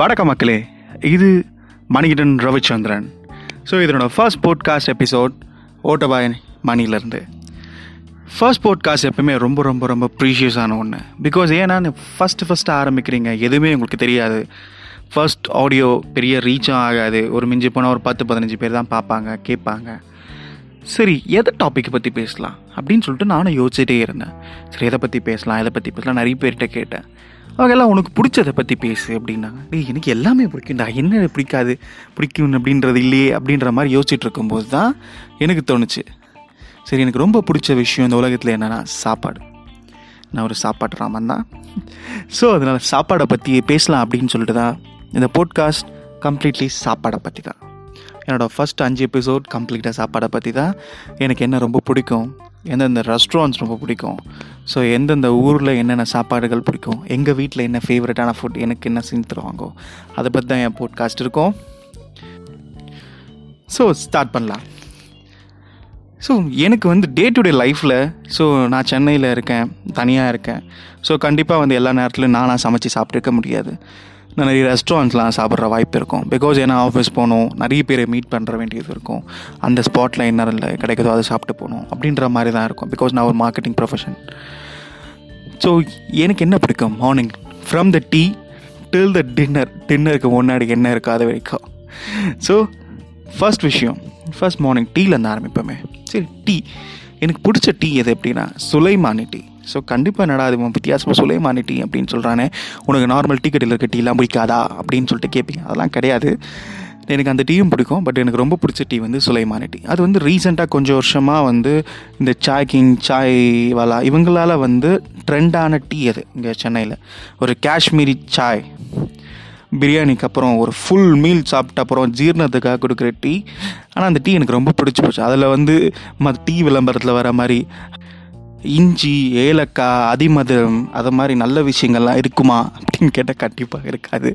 வணக்க மக்களே. இது மணிகிடன் ரவிச்சந்திரன். ஸோ இதனோட ஃபர்ஸ்ட் போட்காஸ்ட் எபிசோட் ஓட்டபாய் மணிலேருந்து ஃபர்ஸ்ட் போட்காஸ்ட் எப்பவுமே ரொம்ப ரொம்ப ரொம்ப ப்ரீஷியஸான ஒன்று பிகாஸ் ஏன்னா ஃபஸ்ட்டு ஃபஸ்ட்டு ஆரம்பிக்கிறீங்க எதுவுமே உங்களுக்கு தெரியாது. ஃபர்ஸ்ட் ஆடியோ பெரிய ரீச்சும் ஆகாது. ஒரு மிஞ்சி போனால் ஒரு பத்து பதினஞ்சு பேர் தான் பார்ப்பாங்க கேட்பாங்க. சரி எதை டாப்பிக்கை பற்றி பேசலாம்? அப்படின்னு சொல்லிட்டு நானும் யோசிச்சுட்டே இருந்தேன். சரி எதை பற்றி பேசலாம்? எதை பற்றி பேசலாம்? நிறைய பேர்கிட்ட கேட்டேன். அவங்கெல்லாம் உனக்கு பிடிச்சதை பற்றி பேசு அப்படின்னாங்க. டேய் எனக்கு எல்லாமே பிடிக்கும்டா என்ன பிடிக்காது? பிடிக்கும் அப்படின்றது இல்லையே அப்படின்ற மாதிரி யோசிச்சுட்டு இருக்கும்போது தான் எனக்கு தோணுச்சு. சரி எனக்கு ரொம்ப பிடிச்ச விஷயம் இந்த உலகத்தில் என்னென்னா சாப்பாடு. நான் ஒரு சாப்பாடு ராமன் தான். ஸோ அதனால் சாப்பாடை பற்றி பேசலாம் அப்படின்னு சொல்லிட்டு தான் இந்த போட்காஸ்ட் கம்ப்ளீட்லி சாப்பாடை பற்றி தான். என்னோடய ஃபஸ்ட் அஞ்சு எபிசோட் கம்ப்ளீட்டாக சாப்பாடை பற்றி தான். எனக்கு என்ன ரொம்ப பிடிக்கும்? எந்தெந்த ரெஸ்டாரண்ட்ஸ் ரொம்ப பிடிக்கும்? ஸோ எந்தெந்த ஊரில் என்னென்ன சாப்பாடுகள் பிடிக்கும்? எங்கள் வீட்டில் என்ன ஃபேவரட்டான ஃபுட் எனக்கு என்ன செஞ்சு தருவாங்கோ? அதை பற்றி தான் என் போட்காஸ்ட் இருக்கும். ஸோ ஸ்டார்ட் பண்ணலாம். ஸோ எனக்கு வந்து டே டு டே லைஃப்பில் ஸோ நான் சென்னையில் இருக்கேன் தனியாக இருக்கேன். ஸோ கண்டிப்பாக வந்து எல்லா நேரத்துலையும் நானாக சமைச்சு சாப்பிட்டுருக்க முடியாது. நிறைய ரெஸ்டாரண்ட்லாம் சாப்பிட்ற வாய்ப்பு இருக்கும். பிகாஸ் ஏன்னா ஆஃபீஸ் போகணும் நிறைய பேரை மீட் பண்ணுற வேண்டியது இருக்கும். அந்த ஸ்பாட்டில் என்ன இல்லை கிடைக்குதோ அதை சாப்பிட்டு போகணும் அப்படின்ற மாதிரி தான் இருக்கும். பிகாஸ் நான் ஒரு மார்க்கெட்டிங் ப்ரொஃபஷன் ஸோ எனக்கு என்ன பிடிக்கும்? Morning from the tea till the dinner டின்னருக்கு முன்னாடி என்ன இருக்காது வரைக்கும் ஸோ ஃபர்ஸ்ட் விஷயம். ஃபர்ஸ்ட் மார்னிங் டீலேருந்து ஆரம்பிப்போமே. சரி டீ எனக்கு பிடிச்ச டீ எது எப்படின்னா சுலைமானி டீ ஸோ கண்டிப்பாக என்னடா அது வித்தியாசமாக சுலைமானி டீ அப்படின்னு சொல்கிறானே உனக்கு நார்மல் டீ கடையில் இருக்க டீலாம் பிடிக்காதா அப்படின்னு சொல்லிட்டு கேட்பீங்க அதெல்லாம் கிடையாது. எனக்கு அந்த டீயும் பிடிக்கும் பட் எனக்கு ரொம்ப பிடிச்ச டீ வந்து சுலைமான டீ அது வந்து ரீசெண்டாக கொஞ்சம் வருஷமாக வந்து இந்த சாய் கிங் சாய் வாலா இவங்களால் வந்து ட்ரெண்டான டீ அது இங்கே சென்னையில். ஒரு காஷ்மீரி சாய் பிரியாணிக்கு அப்புறம் ஒரு ஃபுல் மீல் சாப்பிட்ட அப்புறம் ஜீரணத்துக்காக கொடுக்குற டீ ஆனால் அந்த டீ எனக்கு ரொம்ப பிடிச்சி போச்சு. அதில் வந்து ம டீ விளம்பரத்தில் வர மாதிரி இஞ்சி ஏலக்காய் அதிமதுரம் அது மாதிரி நல்ல விஷயங்கள்லாம் இருக்குமா அப்படின்னு கேட்டால் கண்டிப்பாக இருக்காது.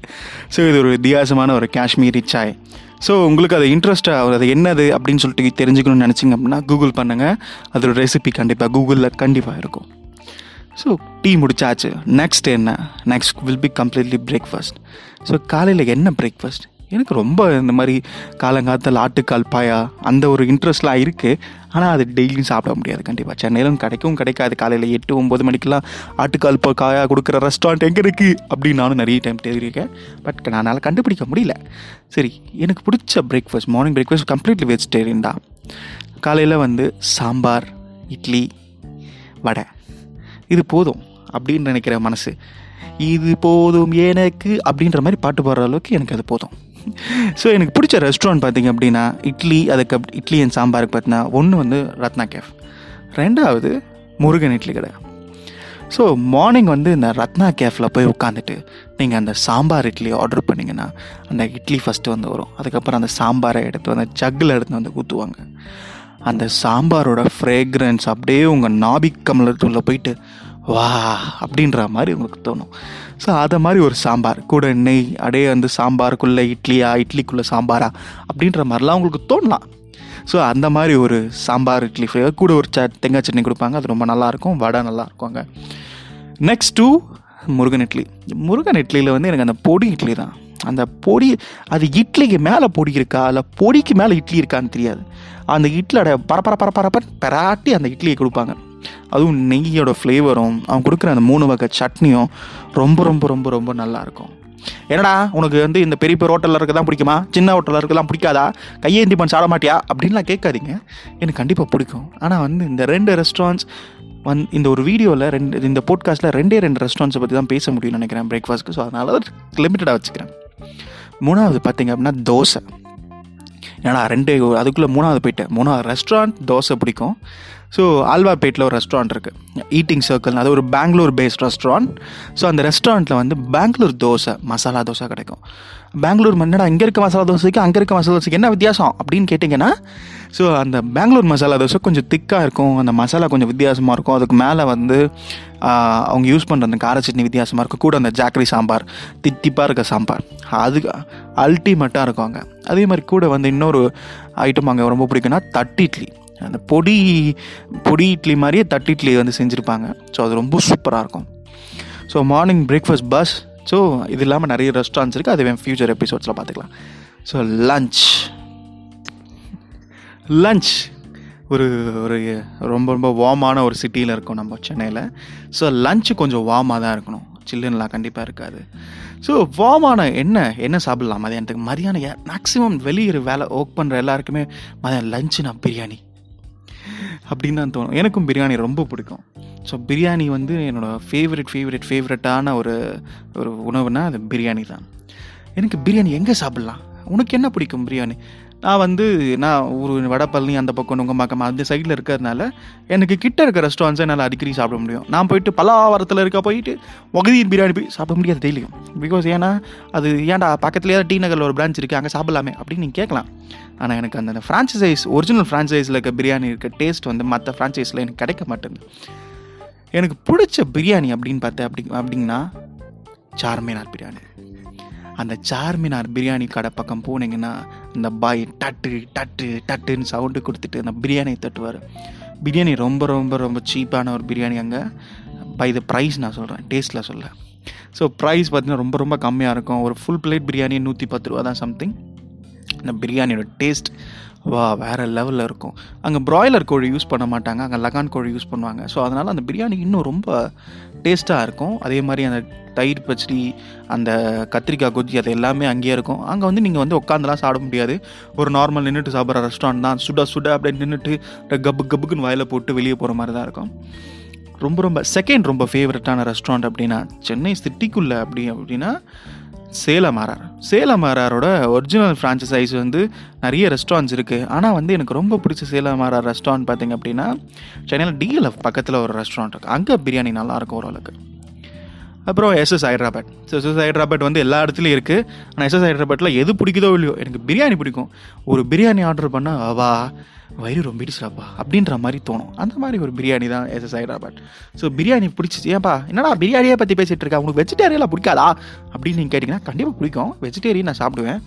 ஸோ இது ஒரு வித்தியாசமான ஒரு காஷ்மீரி சாய். ஸோ உங்களுக்கு அது இன்ட்ரெஸ்ட்டாக அது என்னது அப்படின்னு சொல்லிட்டு தெரிஞ்சுக்கணும்னு நினச்சிங்க அப்படின்னா கூகுள் பண்ணுங்கள் அதோட ரெசிபி கண்டிப்பாக கூகுளில் கண்டிப்பாக இருக்கும். ஸோ டீ முடிச்சாச்சு. நெக்ஸ்ட் என்ன? Next will be completely breakfast so காலையில் என்ன பிரேக்ஃபாஸ்ட் எனக்கு ரொம்ப இந்த மாதிரி காலங்காலத்தில் ஆட்டுக்கால் பாயா அந்த ஒரு இன்ட்ரெஸ்ட்லாம் இருக்குது ஆனால் அது டெய்லியும் சாப்பிட முடியாது கண்டிப்பாக சென்னையிலும் கிடைக்கும் கிடைக்காது. காலையில் எட்டு ஒம்பது மணிக்கெலாம் ஆட்டுக்கால் பா காயா கொடுக்குற ரெஸ்டாரண்ட் எங்கே இருக்குது அப்படின்னு நானும் நிறைய டைம் தெரியிருக்கேன் பட் நான் கண்டுபிடிக்க முடியல. சரி எனக்கு பிடிச்ச breakfast morning breakfast completely vegetarian தான். காலையில் வந்து சாம்பார் இட்லி வடை. இது போதும் அப்படின்னு நினைக்கிற மனசு. இது போதும் எனக்கு அப்படின்ற மாதிரி பாட்டு பாடுற அளவுக்கு எனக்கு அது போதும். ஸோ எனக்கு பிடிச்ச ரெஸ்டாரண்ட் பார்த்திங்க அப்படின்னா இட்லி அதுக்கு இட்லி அண்ட் சாம்பாருக்கு பார்த்தீங்கன்னா ஒன்று வந்து ரத்னா கேஃப் ரெண்டாவது முருகன் இட்லி கடை. ஸோ மார்னிங் வந்து இந்த ரத்னா கேஃபில் போய் உட்காந்துட்டு நீங்கள் அந்த சாம்பார் இட்லி ஆர்டர் பண்ணிங்கன்னா அந்த இட்லி ஃபஸ்ட்டு வந்து வரும். அதுக்கப்புறம் அந்த சாம்பாரை எடுத்து வந்து ஜக்கில் எடுத்து வந்து ஊற்றுவாங்க அந்த சாம்பாரோட ஃப்ரேக்ரன்ஸ் அப்படியே உங்கள் நாபிக் கமலத்துள்ளே போயிட்டு வா அப்படின்ற மாதிரி உங்களுக்கு தோணும். ஸோ அதை மாதிரி ஒரு சாம்பார் கூட நெய் அப்படியே வந்து சாம்பாருக்குள்ளே இட்லியா இட்லிக்குள்ளே சாம்பாரா அப்படின்ற மாதிரிலாம் உங்களுக்கு தோணலாம். ஸோ அந்த மாதிரி ஒரு சாம்பார் இட்லி ஃப்ளேவர் கூட ஒரு ச தேங்காய் சட்னி கொடுப்பாங்க அது ரொம்ப நல்லாயிருக்கும் வடை நல்லாயிருக்கும் அங்கே நெக்ஸ்ட் டூ முருகன் இட்லி. முருகன் இட்லியில் வந்து எனக்கு அந்த பொடி இட்லி தான். அந்த பொடி அது இட்லிக்கு மேலே பொடி இருக்கா இல்லை பொடிக்கு மேலே இட்லி இருக்கான்னு தெரியாது. அந்த இட்லியோட பரப்பர பரப்பரப்பன் பெராட்டி அந்த இட்லியை கொடுப்பாங்க. அதுவும் நெய்யோட ஃப்ளேவரும் அவன் கொடுக்குற அந்த மூணு வகை சட்னியும் ரொம்ப ரொம்ப ரொம்ப ரொம்ப நல்லாயிருக்கும். என்னடா உனக்கு வந்து இந்த பெரிய பெரிய ஹோட்டலில் இருக்க தான் பிடிக்குமா? சின்ன ஹோட்டலில் இருக்கலாம் பிடிக்காதா? கையேந்தி பண்ண சாட மாட்டியா? அப்படின்லாம் கேட்காதீங்க. எனக்கு கண்டிப்பாக பிடிக்கும். ஆனால் வந்து இந்த ரெண்டு ரெஸ்டாரண்ட்ஸ் வந் இந்த ஒரு வீடியோவில் ரெண்டு இந்த போட்காஸ்ட்டில் ரெண்டே ரெண்டு ரெஸ்டாரண்ட்ஸை பற்றி தான் பேச முடியும்னு நினைக்கிறேன் பிரேக்ஃபாஸ்ட்க்கு ஸோ அதனால லிமிட்டடாக வச்சுக்கிறேன். மூணாவது பார்த்திங்க அப்படின்னா தோசை. ஏன்னா ரெண்டு அதுக்குள்ளே மூணாவது போயிட்டேன். மூணாவது ரெஸ்டாரண்ட் தோசை பிடிக்கும். ஸோ ஆல்வாபேட்டில் ஒரு ரெஸ்டாரண்ட் இருக்குது ஈட்டிங் சர்க்கிள் அது ஒரு பெங்களூர் பேஸ்ட் ரெஸ்டாரண்ட் ஸோ அந்த ரெஸ்டாரண்ட்டில் வந்து பெங்களூர் தோசை மசாலா தோசை கிடைக்கும். பெங்களூர் என்னடா இங்கே இருக்க மசாலா தோசைக்கு அங்கே இருக்க மசாலா தோசைக்கு என்ன வித்தியாசம் அப்படின்னு கேட்டிங்கன்னா ஸோ அந்த பெங்களூர் மசாலா தோசை கொஞ்சம் திக்காக இருக்கும். அந்த மசாலா கொஞ்சம் வித்தியாசமாக இருக்கும். அதுக்கு மேலே வந்து அவங்க யூஸ் பண்ணுற அந்த கார சட்னி வித்தியாசமாக இருக்கும். கூட அந்த ஜாக்கரி சாம்பார் தித்திப்பாக இருக்க சாம்பார். அது அல்டிமேட்டாக இருக்கும் அங்கே. அதே மாதிரி கூட வந்து இன்னொரு ஐட்டம் அங்கே ரொம்ப பிடிக்கும்னா தட்டு இட்லி. அந்த பொடி பொடி இட்லி மாதிரியே தட்டு இட்லி வந்து செஞ்சுருப்பாங்க. ஸோ அது ரொம்ப சூப்பராக இருக்கும். So morning breakfast bus so இது இல்லாமல் நிறைய ரெஸ்டாரண்ட்ஸ் இருக்குது அது ஃபியூச்சர் எபிசோட்ஸில் பார்த்துக்கலாம் ஸோ லஞ்ச் லஞ்ச் ஒரு ஒரு ரொம்ப ரொம்ப வார்மான ஒரு சிட்டியில் இருக்கும் நம்ம சென்னையில். ஸோ லஞ்சு கொஞ்சம் வார்மாக தான் இருக்கணும். சில்லுன்னெலாம் கண்டிப்பாக இருக்காது. ஸோ வார்மான என்ன என்ன சாப்பிட்லாம் மதியானத்துக்கு? மதியானம் மேக்ஸிமம் வெளியே வேலை ஒர்க் பண்ணுற எல்லாருக்குமே மதியானம் லஞ்சுனா பிரியாணி. அப்படின்னு தான் தோணும். எனக்கும் பிரியாணி ரொம்ப பிடிக்கும். ஸோ பிரியாணி வந்து என்னோடய ஃபேவரட் ஃபேவரட் ஃபேவரட்டான ஒரு ஒரு உணவுனா அது பிரியாணி தான். எனக்கு பிரியாணி எங்கே சாப்பிட்லாம்? உனக்கு என்ன பிடிக்கும் பிரியாணி? நான் வந்து நான் ஒரு வடப்பள்ளி அந்த பக்கம் நுங்கம்பாக்கம் அந்த சைடில் இருக்கிறதுனால எனக்கு கிட்ட இருக்க ரெஸ்டாரண்ட்ஸை என்னால் அடிக்கடி சாப்பிட முடியும். நான் போயிட்டு பல்லாவரத்தில் இருக்க போயிட்டு ஒகதீர் பிரியாணி போய் சாப்பிட முடியாது டெய்லியும் பிகாஸ் ஏன்னா அது ஏன்டா பக்கத்துலேயே டி நகரில் ஒரு பிரான்ச் இருக்குது அங்கே சாப்பிடலாமே அப்படின்னு நீங்கள் கேட்கலாம். ஆனால் எனக்கு அந்த ஃப்ரான்ச்சைஸ் ஒரிஜினல் ஃப்ரான்ச்சைஸில் இருக்க பிரியாணி இருக்க டேஸ்ட் வந்து மற்ற ஃப்ரான்ச்சைஸில் எனக்கு கிடைக்க மாட்டேங்குது. எனக்கு பிடிச்ச பிரியாணி அப்படின்னு பார்த்தேன் அப்படி அப்படின்னா சார்மினார் பிரியாணி. அந்த சார்மினார் பிரியாணி கடை பக்கம் போனீங்கன்னா இந்த பாய் டட்டு டட்டு டட்டுன்னு சவுண்டு கொடுத்துட்டு அந்த பிரியாணியை தட்டுவார். பிரியாணி ரொம்ப ரொம்ப ரொம்ப சீப்பான ஒரு பிரியாணி அங்கே. பை த ப்ரைஸ் நான் சொல்கிறேன் டேஸ்ட்டில் சொல்ல. ஸோ ப்ரைஸ் பார்த்திங்கன்னா ரொம்ப ரொம்ப கம்மியாக இருக்கும். ஒரு ஃபுல் பிளேட் பிரியாணி நூற்றி பத்து ரூபா தான் சம்திங் இந்த பிரியாணியோட டேஸ்ட் வா வேறு லெவலில் இருக்கும். அங்கே ப்ராய்லர் கோழி யூஸ் பண்ண மாட்டாங்க. அங்கே லகான் கோழி யூஸ் பண்ணுவாங்க. ஸோ அதனால் அந்த பிரியாணி இன்னும் ரொம்ப டேஸ்ட்டாக இருக்கும். அதே மாதிரி அந்த தயிர் பச்சடி அந்த கத்திரிக்காய் கொஜ்ஜி அது எல்லாமே அங்கேயே இருக்கும். அங்கே வந்து நீங்கள் வந்து உட்காந்துலாம் சாப்பிட முடியாது. ஒரு நார்மல் நின்றுட்டு சாப்பிட்ற ரெஸ்டாரண்ட் தான். சுட சுட அப்படியே நின்றுட்டு கபு கபுக்குன்னு வாயில் போட்டு வெளியே போகிற மாதிரி தான் இருக்கும். ரொம்ப ரொம்ப செகண்ட் ரொம்ப ஃபேவரட்டான ரெஸ்டாரண்ட் அப்படின்னா சென்னை சிட்டிக்குள்ளே அப்படி அப்படின்னா சேலமாரார். சேலமாராரோட ஒரிஜினல் ஃப்ரான்ச்சைஸ் வந்து நிறைய ரெஸ்டாரண்ட்ஸ் இருக்குது ஆனால் வந்து எனக்கு ரொம்ப பிடிச்ச சேலமாரார் ரெஸ்டாரண்ட் பார்த்திங்க அப்படின்னா சென்னையில் டிஎல்எஃப் பக்கத்தில் ஒரு ரெஸ்டாரண்ட் இருக்குது அங்கே பிரியாணி நல்லாயிருக்கும் ஓரளவுக்கு. அப்புறம் SS Hyderabad so SS Hyderabad வந்து எல்லா இடத்துலையும் இருக்குது ஆனால் எஸ்எஸ் ஹைட்ராபாத்தில் எது பிடிக்குதோ இல்லையோ எனக்கு பிரியாணி பிடிக்கும். ஒரு பிரியாணி ஆர்டர் பண்ணால் வா வயிறு ரொம்பிடுச்சுடாப்பா அப்படின்ற மாதிரி தோணும். அந்த மாதிரி ஒரு பிரியாணி தான் S S Hyderabad so biryani பிடிச்சிச்சு. ஏன்ப்பா என்னடா பிரியாணியை பற்றி பேசிகிட்டு இருக்கா? உங்களுக்கு வெஜிடேரியலாம் பிடிக்காதா? அப்படின்னு நீங்கள் கேட்டிங்கன்னா கண்டிப்பாக பிடிக்கும். வெஜிடேரியன் நான் சாப்பிடுவேன்.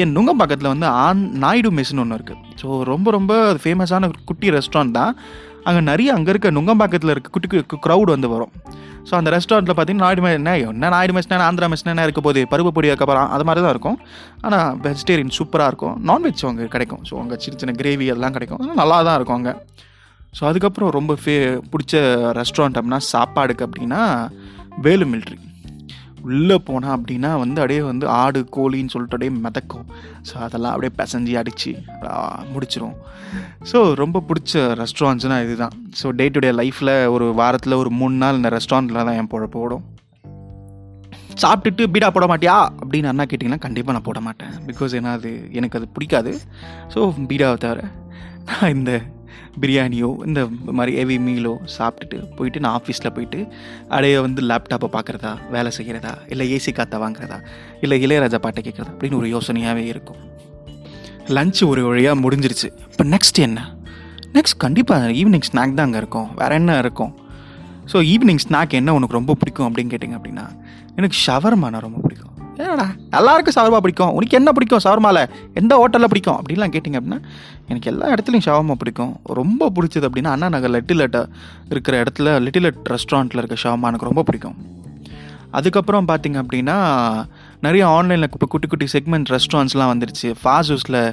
என் நுங்கம் பக்கத்தில் வந்து ஆன் நாயுடு மெஸ்னு ஒன்று இருக்குது ஸோ ரொம்ப ரொம்ப ஃபேமஸான குட்டி ரெஸ்டாரண்ட் தான். அங்கே நிறைய அங்கே இருக்க நுங்கம்பாக்கத்தில் இருக்க குட்டி க்ரௌட் வந்து வரும். ஸோ அந்த ரெஸ்டாரண்ட்டில் பார்த்தீங்கன்னா நாயுடு மேஸ் என்ன என்ன நாயுடு மெஸ்னா ஆந்திரா மெஸ்னா என்ன இருக்க போது பருப்பு பொடி அதுக்கப்புறம் அது மாதிரி தான் இருக்கும் ஆனால் வெஜிடேரியன் சூப்பராக இருக்கும். நான்வெஜ் அங்கே கிடைக்கும். ஸோ அங்கே சின்ன சின்ன கிரேவி எல்லாம் கிடைக்கும். நல்லா தான் இருக்கும் அங்கே. ஸோ அதுக்கப்புறம் ரொம்ப ஃபே பிடிச்ச ரெஸ்டாரண்ட் அப்படின்னா சாப்பாடுக்கு அப்படின்னா வேலு மில்ட்ரி உள்ளே போனால் அப்படின்னா வந்து அப்படியே வந்து ஆடு கோழின்னு சொல்லிட்டு அப்படியே மிதக்கும். ஸோ அதெல்லாம் அப்படியே பிசைஞ்சு அடித்து முடிச்சிரும். ஸோ ரொம்ப பிடிச்ச ரெஸ்டாரண்ட்ஸ்னால் இதுதான். ஸோ டே டு டே லைஃப்பில் ஒரு வாரத்தில் ஒரு மூணு நாள் இந்த ரெஸ்டாரண்ட்டில் தான் என் பொழப்பு ஓடும். சாப்பிட்டுட்டு பீடா போட மாட்டியா? அப்படின்னு அண்ணா கேட்டிங்கன்னா கண்டிப்பாக நான் போட மாட்டேன். பிகாஸ் ஏன்னா அது எனக்கு அது பிடிக்காது. ஸோ பீடாவை தவிர நான் இந்த பிரியாணியோ இந்த மாதிரி ஹெவி மீலோ சாப்பிட்டுட்டு போயிட்டு நான் ஆஃபீஸில் போயிட்டு அடைய வந்து லேப்டாப்பை பார்க்குறதா வேலை செய்கிறதா இல்லை ஏசி காற்றை வாங்குறதா இல்லை இளையராஜா பாட்டை கேட்குறதா அப்படின்னு ஒரு யோசனையாகவே இருக்கும். லஞ்ச் ஒரு வழியாக முடிஞ்சிருச்சு. இப்போ நெக்ஸ்ட் என்ன? நெக்ஸ்ட் கண்டிப்பாக ஈவினிங் ஸ்நாக் தான் அங்கே இருக்கும். வேறு என்ன இருக்கும்? ஸோ ஈவினிங் ஸ்நாக் என்ன உனக்கு ரொம்ப பிடிக்கும் அப்படின்னு கேட்டிங்க அப்படின்னா எனக்கு ஷவர்மானா ரொம்ப பிடிக்கும். ஏடா எல்லாருக்கும் ஷவர்மா பிடிக்கும். உனக்கு என்ன பிடிக்கும் ஷவர்மாவில் எந்த ஹோட்டலில் பிடிக்கும்? அப்படின்லாம் கேட்டிங்க அப்படின்னா எனக்கு எல்லா இடத்துலையும் ஷவர்மா பிடிக்கும். ரொம்ப பிடிச்சது அப்படின்னா அண்ணா நகர் லிட்டிலட் இருக்கிற இடத்துல லிட்டிலட் ரெஸ்டாரண்ட்டில் இருக்க ஷவர்மா எனக்கு ரொம்ப பிடிக்கும். அதுக்கப்புறம் பார்த்திங்க அப்படின்னா நிறைய ஆன்லைனில் இப்போ குட்டி குட்டி செக்மெண்ட் ரெஸ்டாரண்ட்ஸ்லாம் வந்துருச்சு. ஃபாஸ்ட் ஹவுஸில்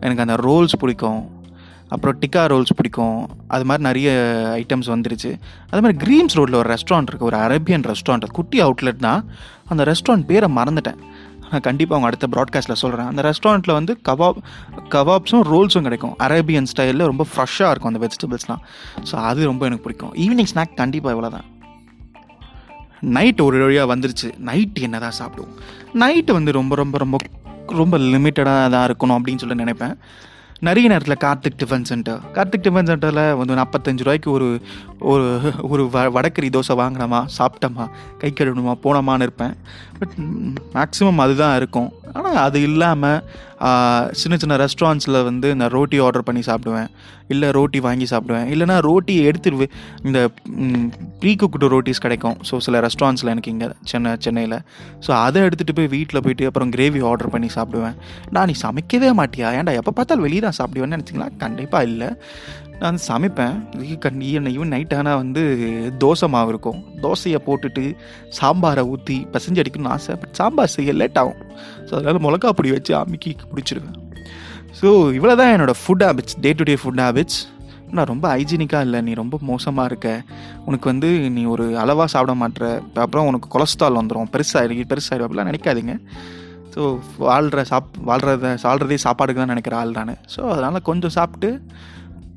எனக்கு அந்த ரோல்ஸ் பிடிக்கும். அப்புறம் டிக்கா ரோல்ஸ் பிடிக்கும். அது மாதிரி நிறைய ஐட்டம்ஸ் வந்துருச்சு. அது மாதிரி க்ரீம்ஸ் ரோட்டில் ஒரு ரெஸ்டாரண்ட் இருக்குது ஒரு அரேபியன் ரெஸ்டாரண்ட் குட்டி அவுட்லெட் தான். அந்த ரெஸ்டாரண்ட் பேரை மறந்துட்டேன். நான் கண்டிப்பாக அவங்க அடுத்த ப்ராட்காஸ்ட்டில் சொல்கிறேன் அந்த ரெஸ்டாரண்ட்டில் வந்து கபாப் கபாப்ஸும் ரோல்ஸும் கிடைக்கும். அரேபியன் ஸ்டைலில் ரொம்ப ஃப்ரெஷ்ஷாக இருக்கும் அந்த வெஜிடபிள்ஸ்லாம் ஸோ அது ரொம்ப எனக்கு பிடிக்கும். ஈவினிங் ஸ்நாக் கண்டிப்பாக இவ்வளோ தான் நைட் ஒரு வழியாக வந்துருச்சு. நைட்டு என்ன தான் சாப்பிடுவோம். நைட்டு வந்து ரொம்ப ரொம்ப ரொம்ப ரொம்ப லிமிட்டடாக தான் இருக்கணும் அப்படின்னு சொல்லி நினைப்பேன். நிறைய நேரத்தில் Karthik tiffin centre. Karthik tiffin சென்டரில் வந்து நாற்பத்தஞ்சு ரூபாய்க்கு ஒரு ஒரு ஒரு வ வடக்கறி தோசை வாங்கினோமா சாப்பிட்டோமா கை கழுவணுமா போனோமான்னு இருப்பேன். பட் மேக்ஸிமம் அதுதான் இருக்கும். ஆனால் அது இல்லாமல் சின்ன சின்ன ரெஸ்டாரண்ட்ஸில் வந்து நான் ரோட்டி ஆர்டர் பண்ணி சாப்பிடுவேன். இல்லை ரோட்டி வாங்கி சாப்பிடுவேன். இல்லைனா ரோட்டி எடுத்து இந்த ப்ரீ குக்டு ரோட்டிஸ் கிடைக்கும். ஸோ சில ரெஸ்டாரண்ட்ஸில் எனக்கு இங்கே சென்னை சென்னையில். ஸோ அதை எடுத்துகிட்டு போய் வீட்டில் போயிட்டு அப்புறம் கிரேவி ஆர்டர் பண்ணி சாப்பிடுவேன். நான் நீ சமைக்கவே மாட்டியா? ஏன்டா எப்போ பார்த்தாலும் வெளியே தான் சாப்பிடுவேன்னு நினச்சிங்களா? கண்டிப்பாக இல்லை. நான் வந்து சமைப்பேன் கண் ஈவன் நைட் ஆனால் வந்து தோசை மாவு இருக்கும். தோசையை போட்டுட்டு சாம்பாரை ஊற்றி பசஞ்சு அடிக்கணும்னு ஆசை. பட் சாம்பார் செய்ய லேட் ஆகும். ஸோ அதனால் மிளகா பொடி வச்சு அமுக்கி பிடிச்சிருவேன் ஸோ இவ்வளோ தான் என்னோடய food habits day to day food habits நான் ரொம்ப ஹைஜீனிக்காக இல்லை. நீ ரொம்ப மோசமாக இருக்க. உனக்கு வந்து நீ ஒரு அளவாக சாப்பிட மாட்டுற. அப்புறம் உனக்கு கொலஸ்ட்ரால் வந்துடும் பெருசாக பெருசாகிடும் அப்படிலாம் நினைக்காதீங்க. ஸோ வாழ்கிற சாப் வாழ்கிறத வாழ்கிறதே சாப்பாடுக்கு தான் நினைக்கிற ஆள் நான். ஸோ அதனால் கொஞ்சம் சாப்பிட்டு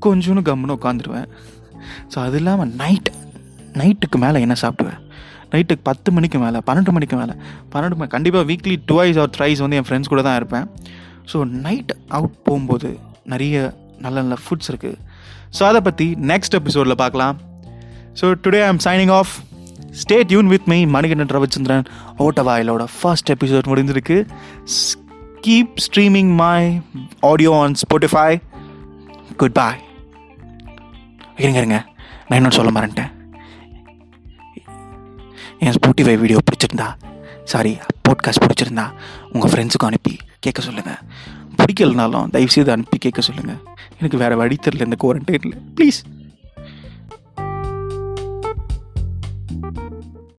கொஞ்சோன்னு கம்முன்னு உட்காந்துருவேன் ஸோ அது இல்லாமல் நைட் நைட்டுக்கு மேலே என்ன சாப்பிடுவேன்? நைட்டுக்கு பத்து மணிக்கு மேலே பன்னெண்டு மணிக்கு மேலே பன்னெண்டு மணி கண்டிப்பாக வீக்லி டுவைஸ் ஆர் த்ரைஸ் வந்து என் ஃப்ரெண்ட்ஸ் கூட தான் இருப்பேன். ஸோ நைட் அவுட் போகும்போது நிறைய நல்ல நல்ல ஃபுட்ஸ் இருக்குது ஸோ அதை பற்றி நெக்ஸ்ட் எபிசோடில் பார்க்கலாம் so today I am signing off stay tuned with my Manikandan Ravichandran. ஓட்டவாயிலோட first episode முடிஞ்சிருக்கு keep streaming my audio on Spotify good bye இருங்க இருங்க. நான் இன்னொன்று சொல்ல மாறேன்ட்டேன் என் ஸ்போட்டிஃபை வீடியோ பிடிச்சிருந்தா சாரி போட்காஸ்ட் பிடிச்சிருந்தா உங்கள் ஃப்ரெண்ட்ஸுக்கும் அனுப்பி கேட்க சொல்லுங்கள் பிடிக்கலனாலும் தயவுசெய்து அனுப்பி கேட்க சொல்லுங்கள் எனக்கு வேறு வழி தெரில இந்த குவாரண்டைனில் ப்ளீஸ்